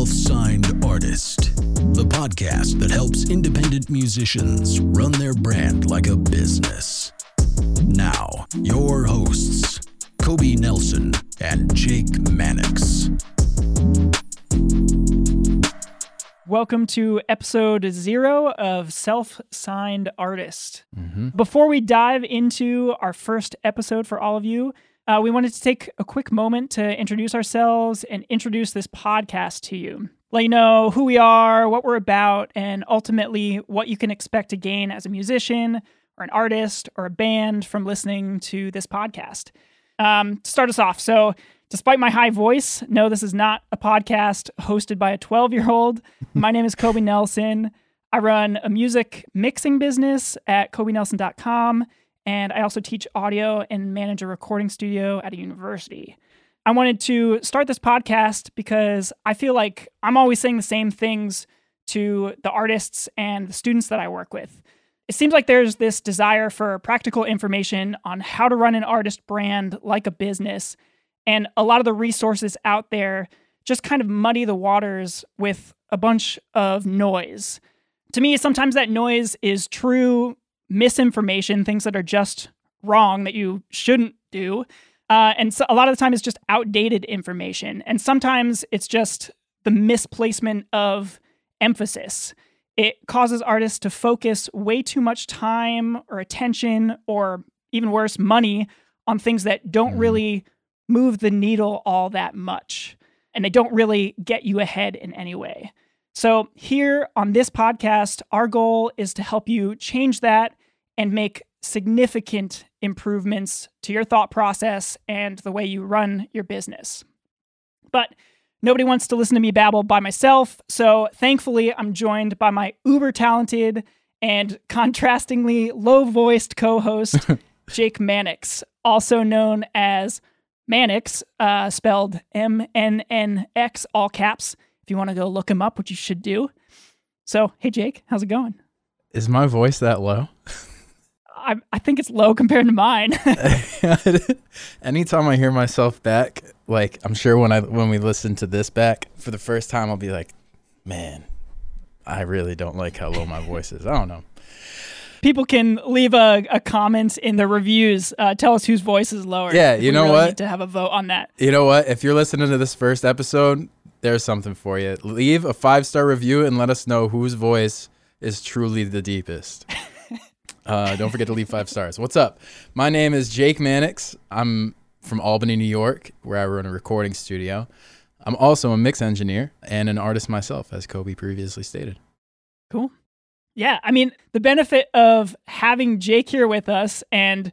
listening to Self Signed Artist, the podcast that helps independent musicians run their brand like a business. Now, your hosts, Kobe Nelson and Jake Mannix. Welcome to episode zero of Self Signed Artist. Mm-hmm. Before we dive into our first episode for all of you, uh, we wanted to take a quick moment to introduce ourselves and introduce this podcast to you. Let you know who we are, what we're about, and ultimately what you can expect to gain as a musician or an artist or a band from listening to this podcast. Um, to start us off, so Despite my high voice, no, this is not a podcast hosted by a 12 year old. My name is Kobe Nelson. I run a music mixing business at kobenelson.com, and I also teach audio and manage a recording studio at a university. I wanted to start this podcast because I feel like I'm always saying the same things to the artists and the students that I work with. It seems like there's this desire for practical information on how to run an artist brand like a business and a lot of the resources out there just kind of muddy the waters with a bunch of noise. To me, sometimes that noise is true misinformation, things that are just wrong that you shouldn't do. Uh, and so a lot of the time it's just outdated information. And sometimes it's just the misplacement of emphasis. It causes artists to focus way too much time or attention, or even worse, money on things that don't Mhm. really move the needle all that much. And they don't really get you ahead in any way. So, here on this podcast, our goal is to help you change that and make significant improvements to your thought process and the way you run your business. But nobody wants to listen to me babble by myself. So, thankfully, I'm joined by my uber talented and contrastingly low voiced co host, Jake Mannix, also known as Mannix, uh, spelled M N N X, all caps. If you want to go look him up, which you should do. So, hey, Jake, how's it going? Is my voice that low? I, I think it's low compared to mine. Anytime I hear myself back, like I'm sure when I when we listen to this back for the first time, I'll be like, man, I really don't like how low my voice is. I don't know. People can leave a, a comment in the reviews. Uh, tell us whose voice is lower. Yeah, you know really what? Need to have a vote on that. You know what? If you're listening to this first episode, there's something for you. Leave a five star review and let us know whose voice is truly the deepest. Uh, don't forget to leave five stars. What's up? My name is Jake Mannix. I'm from Albany, New York, where I run a recording studio. I'm also a mix engineer and an artist myself, as Kobe previously stated. Cool. Yeah, I mean, the benefit of having Jake here with us, and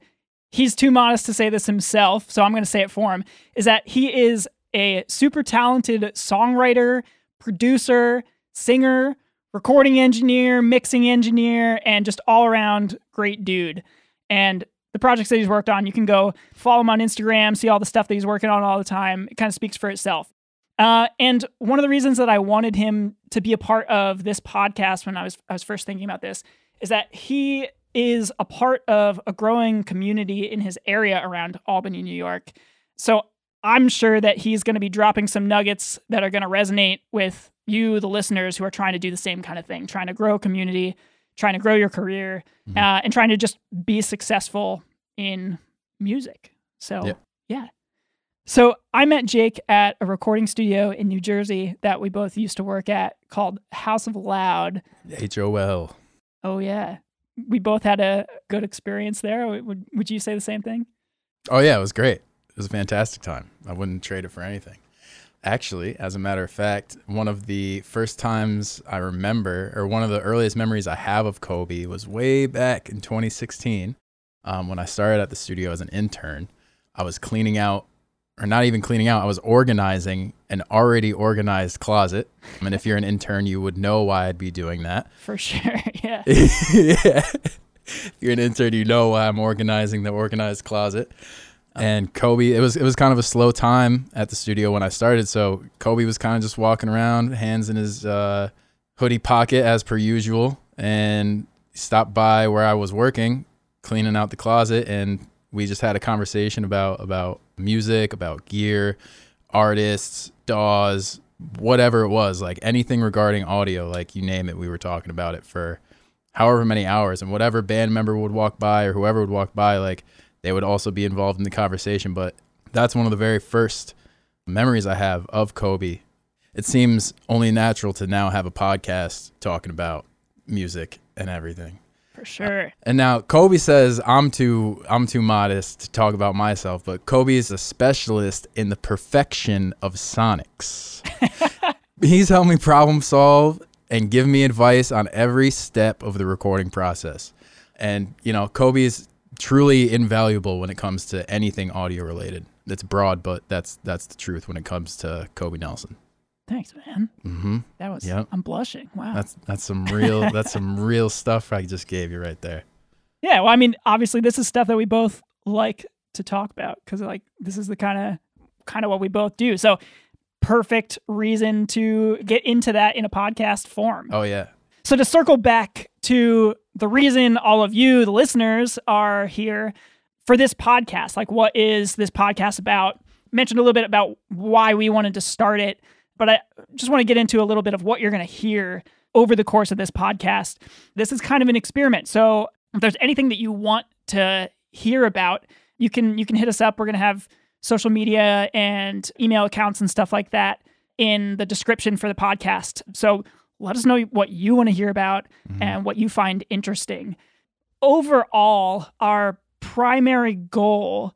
he's too modest to say this himself, so I'm going to say it for him, is that he is a super talented songwriter, producer, singer, recording engineer, mixing engineer, and just all around great dude. And the projects that he's worked on, you can go follow him on Instagram, see all the stuff that he's working on all the time. It kind of speaks for itself. Uh, and one of the reasons that I wanted him to be a part of this podcast when I was I was first thinking about this is that he is a part of a growing community in his area around Albany, New York. So I'm sure that he's going to be dropping some nuggets that are going to resonate with you, the listeners, who are trying to do the same kind of thing, trying to grow a community, trying to grow your career, Mhm. uh, and trying to just be successful in music. So Yep. yeah. So I met Jake at a recording studio in New Jersey that we both used to work at called House of Loud. H O L. Oh yeah. We both had a good experience there. Would would you say the same thing? Oh, yeah, it was great. It was a fantastic time. I wouldn't trade it for anything. Actually, as a matter of fact, one of the first times I remember, or one of the earliest memories I have of Kobe, was way back in 2016 um, when I started at the studio as an intern. I was cleaning out, or not even cleaning out, I was organizing an already organized closet. I mean, if you're an intern, you would know why I'd be doing that. For sure. yeah. yeah. If you're an intern, you know why I'm organizing the organized closet. And Kobe, it was it was kind of a slow time at the studio when I started. So Kobe was kind of just walking around, hands in his uh, hoodie pocket as per usual, and stopped by where I was working, cleaning out the closet, and we just had a conversation about about music, about gear, artists, DAWs, whatever it was, like anything regarding audio, like you name it, we were talking about it for however many hours. And whatever band member would walk by or whoever would walk by, like they would also be involved in the conversation. But that's one of the very first memories I have of Kobe. It seems only natural to now have a podcast talking about music and everything. For sure. And now Kobe says I'm too I'm too modest to talk about myself, but Kobe is a specialist in the perfection of sonics. He's helped me problem solve and give me advice on every step of the recording process. And you know, Kobe is truly invaluable when it comes to anything audio related. That's broad, but that's that's the truth when it comes to Kobe Nelson. Thanks, man. Mm-hmm. That was. Yep. I'm blushing. Wow. That's that's some real that's some real stuff I just gave you right there. yeah. Well, I mean, obviously, this is stuff that we both like to talk about because, like, this is the kind of kind of what we both do. So, perfect reason to get into that in a podcast form. Oh yeah. So to circle back to the reason all of you, the listeners, are here for this podcast, like what is this podcast about? Mentioned a little bit about why we wanted to start it, but I just want to get into a little bit of what you're going to hear over the course of this podcast. This is kind of an experiment. So if there's anything that you want to hear about, you can you can hit us up. We're going to have social media and email accounts and stuff like that in the description for the podcast. So let us know what you want to hear about and what you find interesting. Overall, our primary goal,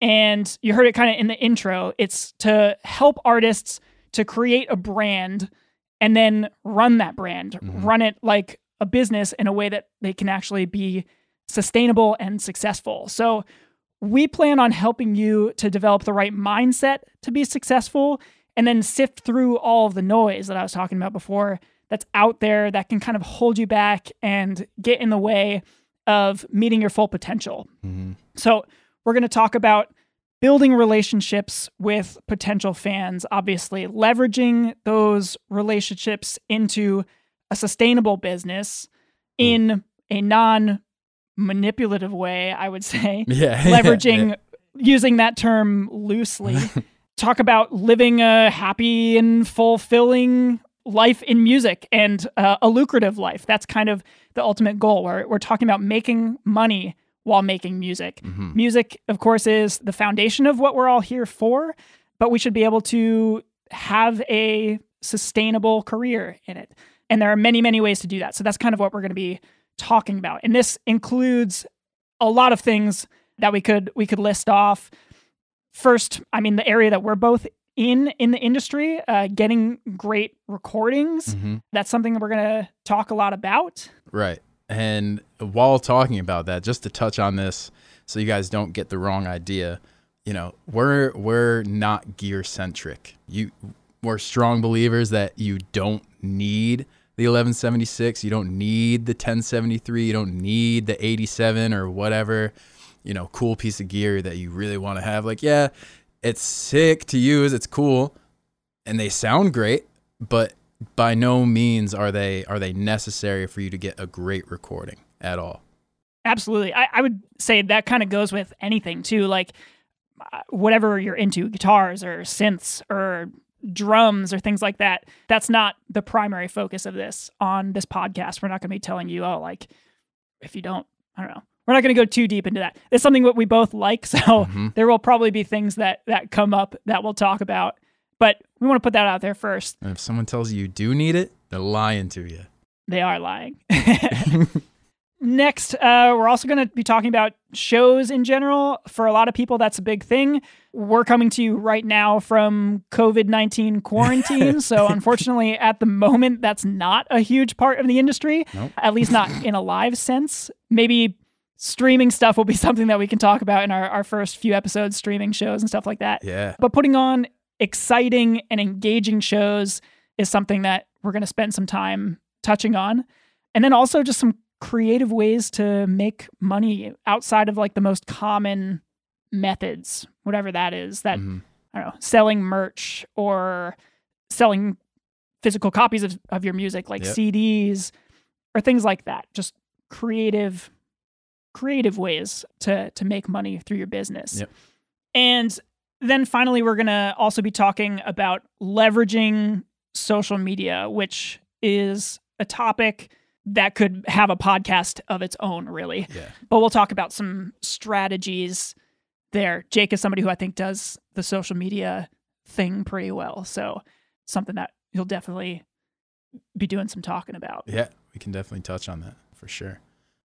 and you heard it kind of in the intro, it's to help artists to create a brand and then run that brand, Mhm. run it like a business in a way that they can actually be sustainable and successful. So, we plan on helping you to develop the right mindset to be successful and then sift through all of the noise that I was talking about before that's out there that can kind of hold you back and get in the way of meeting your full potential. Mm-hmm. So, we're going to talk about building relationships with potential fans, obviously, leveraging those relationships into a sustainable business in a non manipulative way, I would say Yeah. leveraging using that term loosely talk about living a happy and fulfilling life in music and uh, a lucrative life. That's kind of the ultimate goal. Where we're talking about making money while making music. Mhm. music of course is the foundation of what we're all here for but we should be able to have a sustainable career in it. And there are many many ways to do that. So that's kind of what we're going to be talking about. And this includes a lot of things that we could we could list off first i mean the area that we're both in in the industry uh, getting great recordings Mhm. that's something that we're going to talk a lot about Right. And while talking about that, just to touch on this so you guys don't get the wrong idea, you know, we're we're not gear centric. You we're strong believers that you don't need the 1176, you don't need the 1073, you don't need the 87 or whatever, you know, cool piece of gear that you really want to have. Like, yeah, it's sick to use, it's cool, and they sound great, but by no means are they are they necessary for you to get a great recording at all. Absolutely. I, I would say that kind of goes with anything too. Like uh, whatever you're into, guitars or synths or drums or things like that. That's not the primary focus of this on this podcast. We're not going to be telling you, oh, like if you don't, I don't know. We're not going to go too deep into that. It's something that we both like, so Mhm. there will probably be things that that come up that we'll talk about. But we want to put that out there first. And if someone tells you you do need it, they're lying to you. They are lying. Next, uh, we're also going to be talking about shows in general. For a lot of people, that's a big thing. We're coming to you right now from COVID 19 quarantine. so, unfortunately, at the moment, that's not a huge part of the industry, Nope. at least not in a live sense. Maybe streaming stuff will be something that we can talk about in our, our first few episodes, streaming shows and stuff like that. Yeah. But putting on exciting and engaging shows is something that we're going to spend some time touching on. And then also just some creative ways to make money outside of like the most common methods, whatever that is, that Mhm. I don't know, selling merch or selling physical copies of, of your music like Yep. CDs or things like that. Just creative creative ways to to make money through your business. Yep. And then finally, we're going to also be talking about leveraging social media, which is a topic that could have a podcast of its own, really. Yeah. But we'll talk about some strategies there. Jake is somebody who I think does the social media thing pretty well. So, something that you'll definitely be doing some talking about. Yeah, we can definitely touch on that for sure.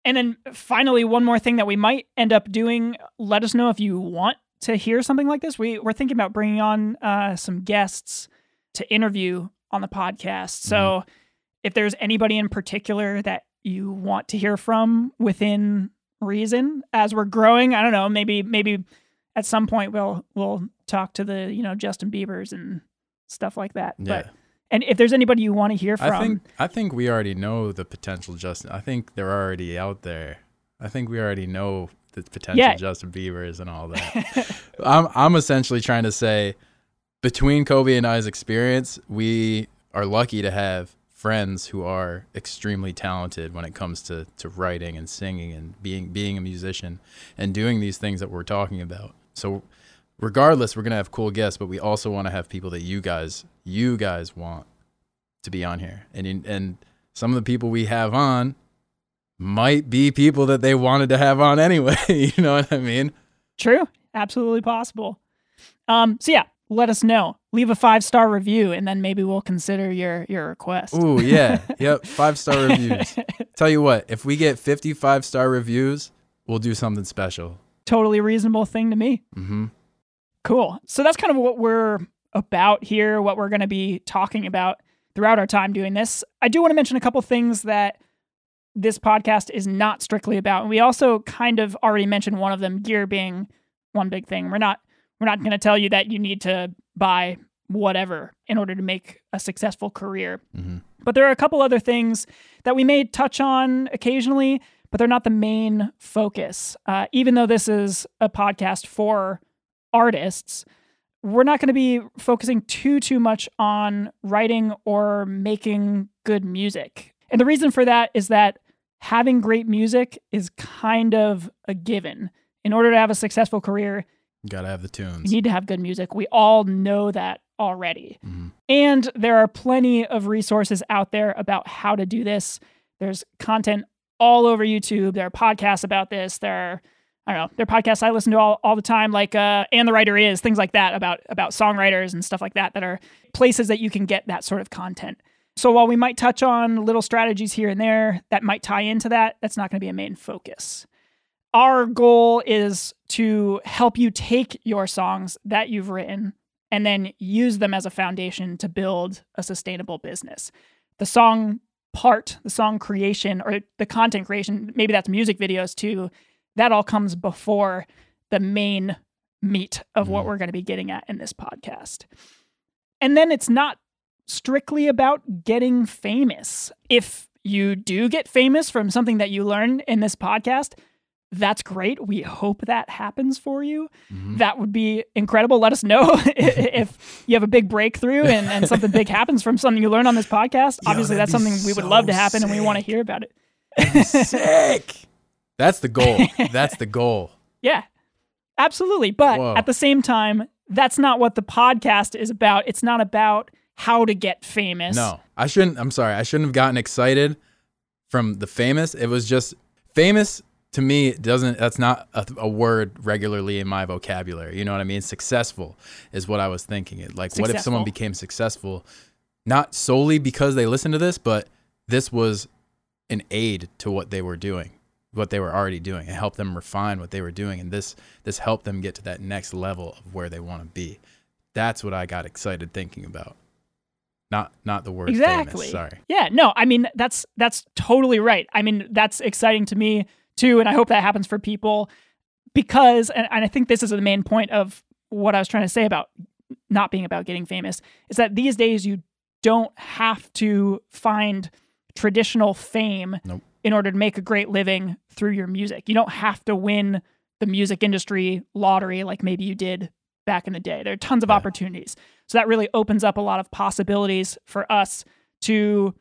And then finally, one more thing that we might end up doing. Let us know if you want to hear something like this. We we're thinking about bringing on uh, some guests to interview on the podcast. So Mm-hmm. if there's anybody in particular that you want to hear from within reason as we're growing, I don't know, maybe maybe at some point we'll we'll talk to the, you know, Justin Biebers and stuff like that. Yeah. But and if there's anybody you want to hear from, I think I think we already know the potential Justin. I think they're already out there. I think we already know the potential Yeah. Justin Biebers and all that. I'm I'm essentially trying to say between Kobe and I's experience, we are lucky to have friends who are extremely talented when it comes to, to writing and singing and being being a musician and doing these things that we're talking about. So regardless, we're gonna have cool guests, but we also want to have people that you guys you guys want to be on here. And and some of the people we have on might be people that they wanted to have on anyway. you know what I mean? True. Absolutely possible. Um, so yeah, let us know. Leave a five star review and then maybe we'll consider your your request. Ooh, yeah. yep. Five star reviews. Tell you what, if we get 55 star reviews, we'll do something special. totally reasonable thing to me. Mm-hmm. Cool. So that's kind of what we're about here, what we're going to be talking about throughout our time doing this. I do want to mention a couple things that this podcast is not strictly about. And we also kind of already mentioned one of them, gear being one big thing. We're not we're not going to tell you that you need to buy whatever in order to make a successful career. Mm-hmm. But there are a couple other things that we may touch on occasionally, but they're not the main focus. Uh, even though this is a podcast for artists, we're not going to be focusing too too much on writing or making good music. And the reason for that is that having great music is kind of a given. In order to have a successful career, you Gotta have the tunes. you need to have good music. We all know that already. Mhm. And there are plenty of resources out there about how to do this. There's content all over YouTube. There are podcasts about this. There are, I don't know, there are podcasts I listen to all, all the time, like uh, And the Writer Is, things like that about about songwriters and stuff like that, that are places that you can get that sort of content. So while we might touch on little strategies here and there that might tie into that, that's not going to be a main focus. Our goal is to help you take your songs that you've written and then use them as a foundation to build a sustainable business. The song part, the song creation, or the content creation, maybe that's music videos too, that all comes before the main meat of what Mhm. we're going to be getting at in this podcast. And then it's not strictly about getting famous. If you do get famous from something that you learn in this podcast, that's great. We hope that happens for you. Mhm. That would be incredible. Let us know if you have a big breakthrough and, and something big happens from something you learn on this podcast. Yo, Obviously, that's something we would so love to happen and we want to hear about it. Sick. That's the goal. That's the goal. Yeah, absolutely. But Whoa. at the same time, that's not what the podcast is about. It's not about how to get famous. No, I shouldn't. I'm sorry. I shouldn't have gotten excited from the famous. It was just famous to me. It doesn't. That's not a, a word regularly in my vocabulary. You know what I mean? Successful is what I was thinking. It like, what if someone became successful, not solely because they listened to this, but this was an aid to what they were doing, what they were already doing. and helped them refine what they were doing, and this this helped them get to that next level of where they want to be. That's what I got excited thinking about. Not not the word Exactly. famous. Sorry. Yeah, no, I mean that's that's totally right. I mean that's exciting to me too, and I hope that happens for people because, and, and I think this is the main point of what I was trying to say about not being about getting famous is that these days you don't have to find traditional fame Nope. In order to make a great living through your music. You don't have to win the music industry lottery like maybe you did back in the day. There are tons of Yeah. opportunities. So that really opens up a lot of possibilities for us to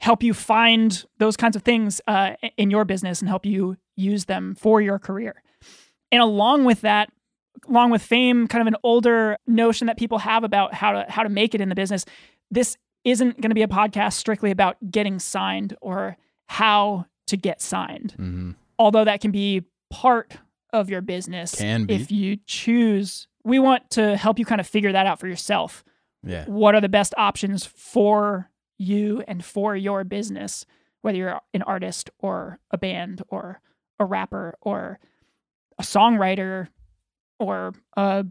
help you find those kinds of things uh, in your business and help you use them for your career. And along with that along with fame, kind of an older notion that people have about how to how to make it in the business. This isn't going to be a podcast strictly about getting signed or how to get signed. hmm Although that can be part of your business Can be. if you choose. We want to help you kind of figure that out for yourself. Yeah. What are the best options for you and for your business, whether you're an artist or a band or a rapper or a songwriter or a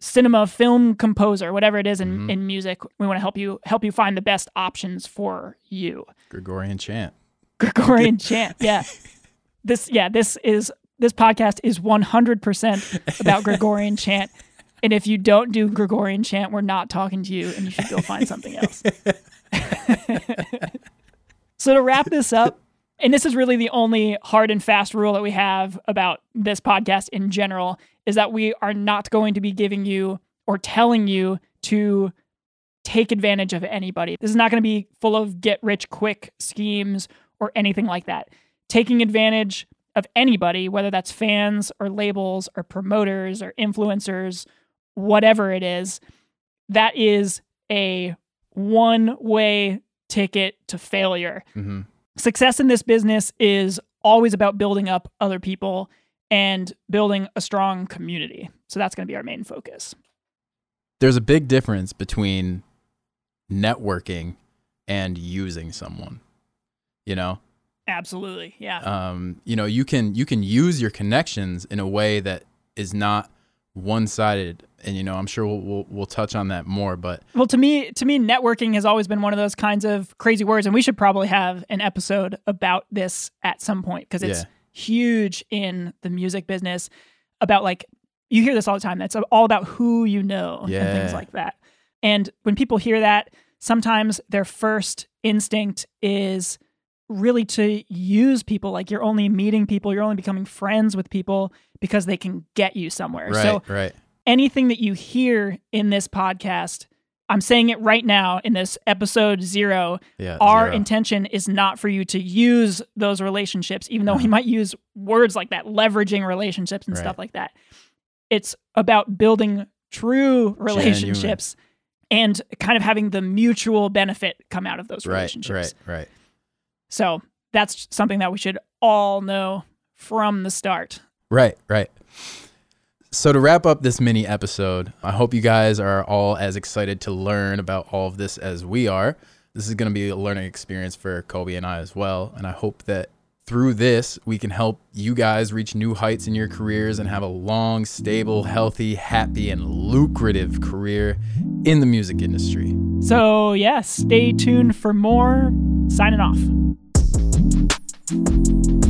cinema film composer, whatever it is in, Mhm. in music. We want to help you help you find the best options for you. Gregorian chant. Gregorian chant. Yeah. This yeah, this is this podcast is 100% about Gregorian chant. And if you don't do Gregorian chant, we're not talking to you and you should go find something else. so to wrap this up, and this is really the only hard and fast rule that we have about this podcast in general is that we are not going to be giving you or telling you to take advantage of anybody. This is not going to be full of get rich quick schemes or anything like that. Taking advantage of anybody, whether that's fans or labels or promoters or influencers, whatever it is, that is a one way ticket to failure. hmm Success in this business is always about building up other people and building a strong community. So that's going to be our main focus. There's a big difference between networking and using someone. You know, Absolutely. Yeah. um, you know, you can you can use your connections in a way that is not one sided. And you know, I'm sure we'll, we'll we'll touch on that more. But Well, to me, to me, networking has always been one of those kinds of crazy words, and we should probably have an episode about this at some point because it's Yeah. huge in the music business. About like you hear this all the time. That's all about who you know and things like that. And when people hear that, sometimes their first instinct is really to use people. Like you're only meeting people, you're only becoming friends with people because they can get you somewhere. right, So right, anything that you hear in this podcast, I'm saying it right now in this episode zero. yeah. Our zero. intention is not for you to use those relationships, even though we might use words like that, leveraging relationships and Right. stuff like that. It's about building true relationships and kind of having the mutual benefit come out of those relationships. right, right, right. So that's something that we should all know from the start. Right, right. So to wrap up this mini episode, I hope you guys are all as excited to learn about all of this as we are. This is going to be a learning experience for Kobe and I as well, and I hope that through this we can help you guys reach new heights in your careers and have a long, stable, healthy, happy, and lucrative career in the music industry. So, yeah, stay tuned for more. Signing off. Thank you.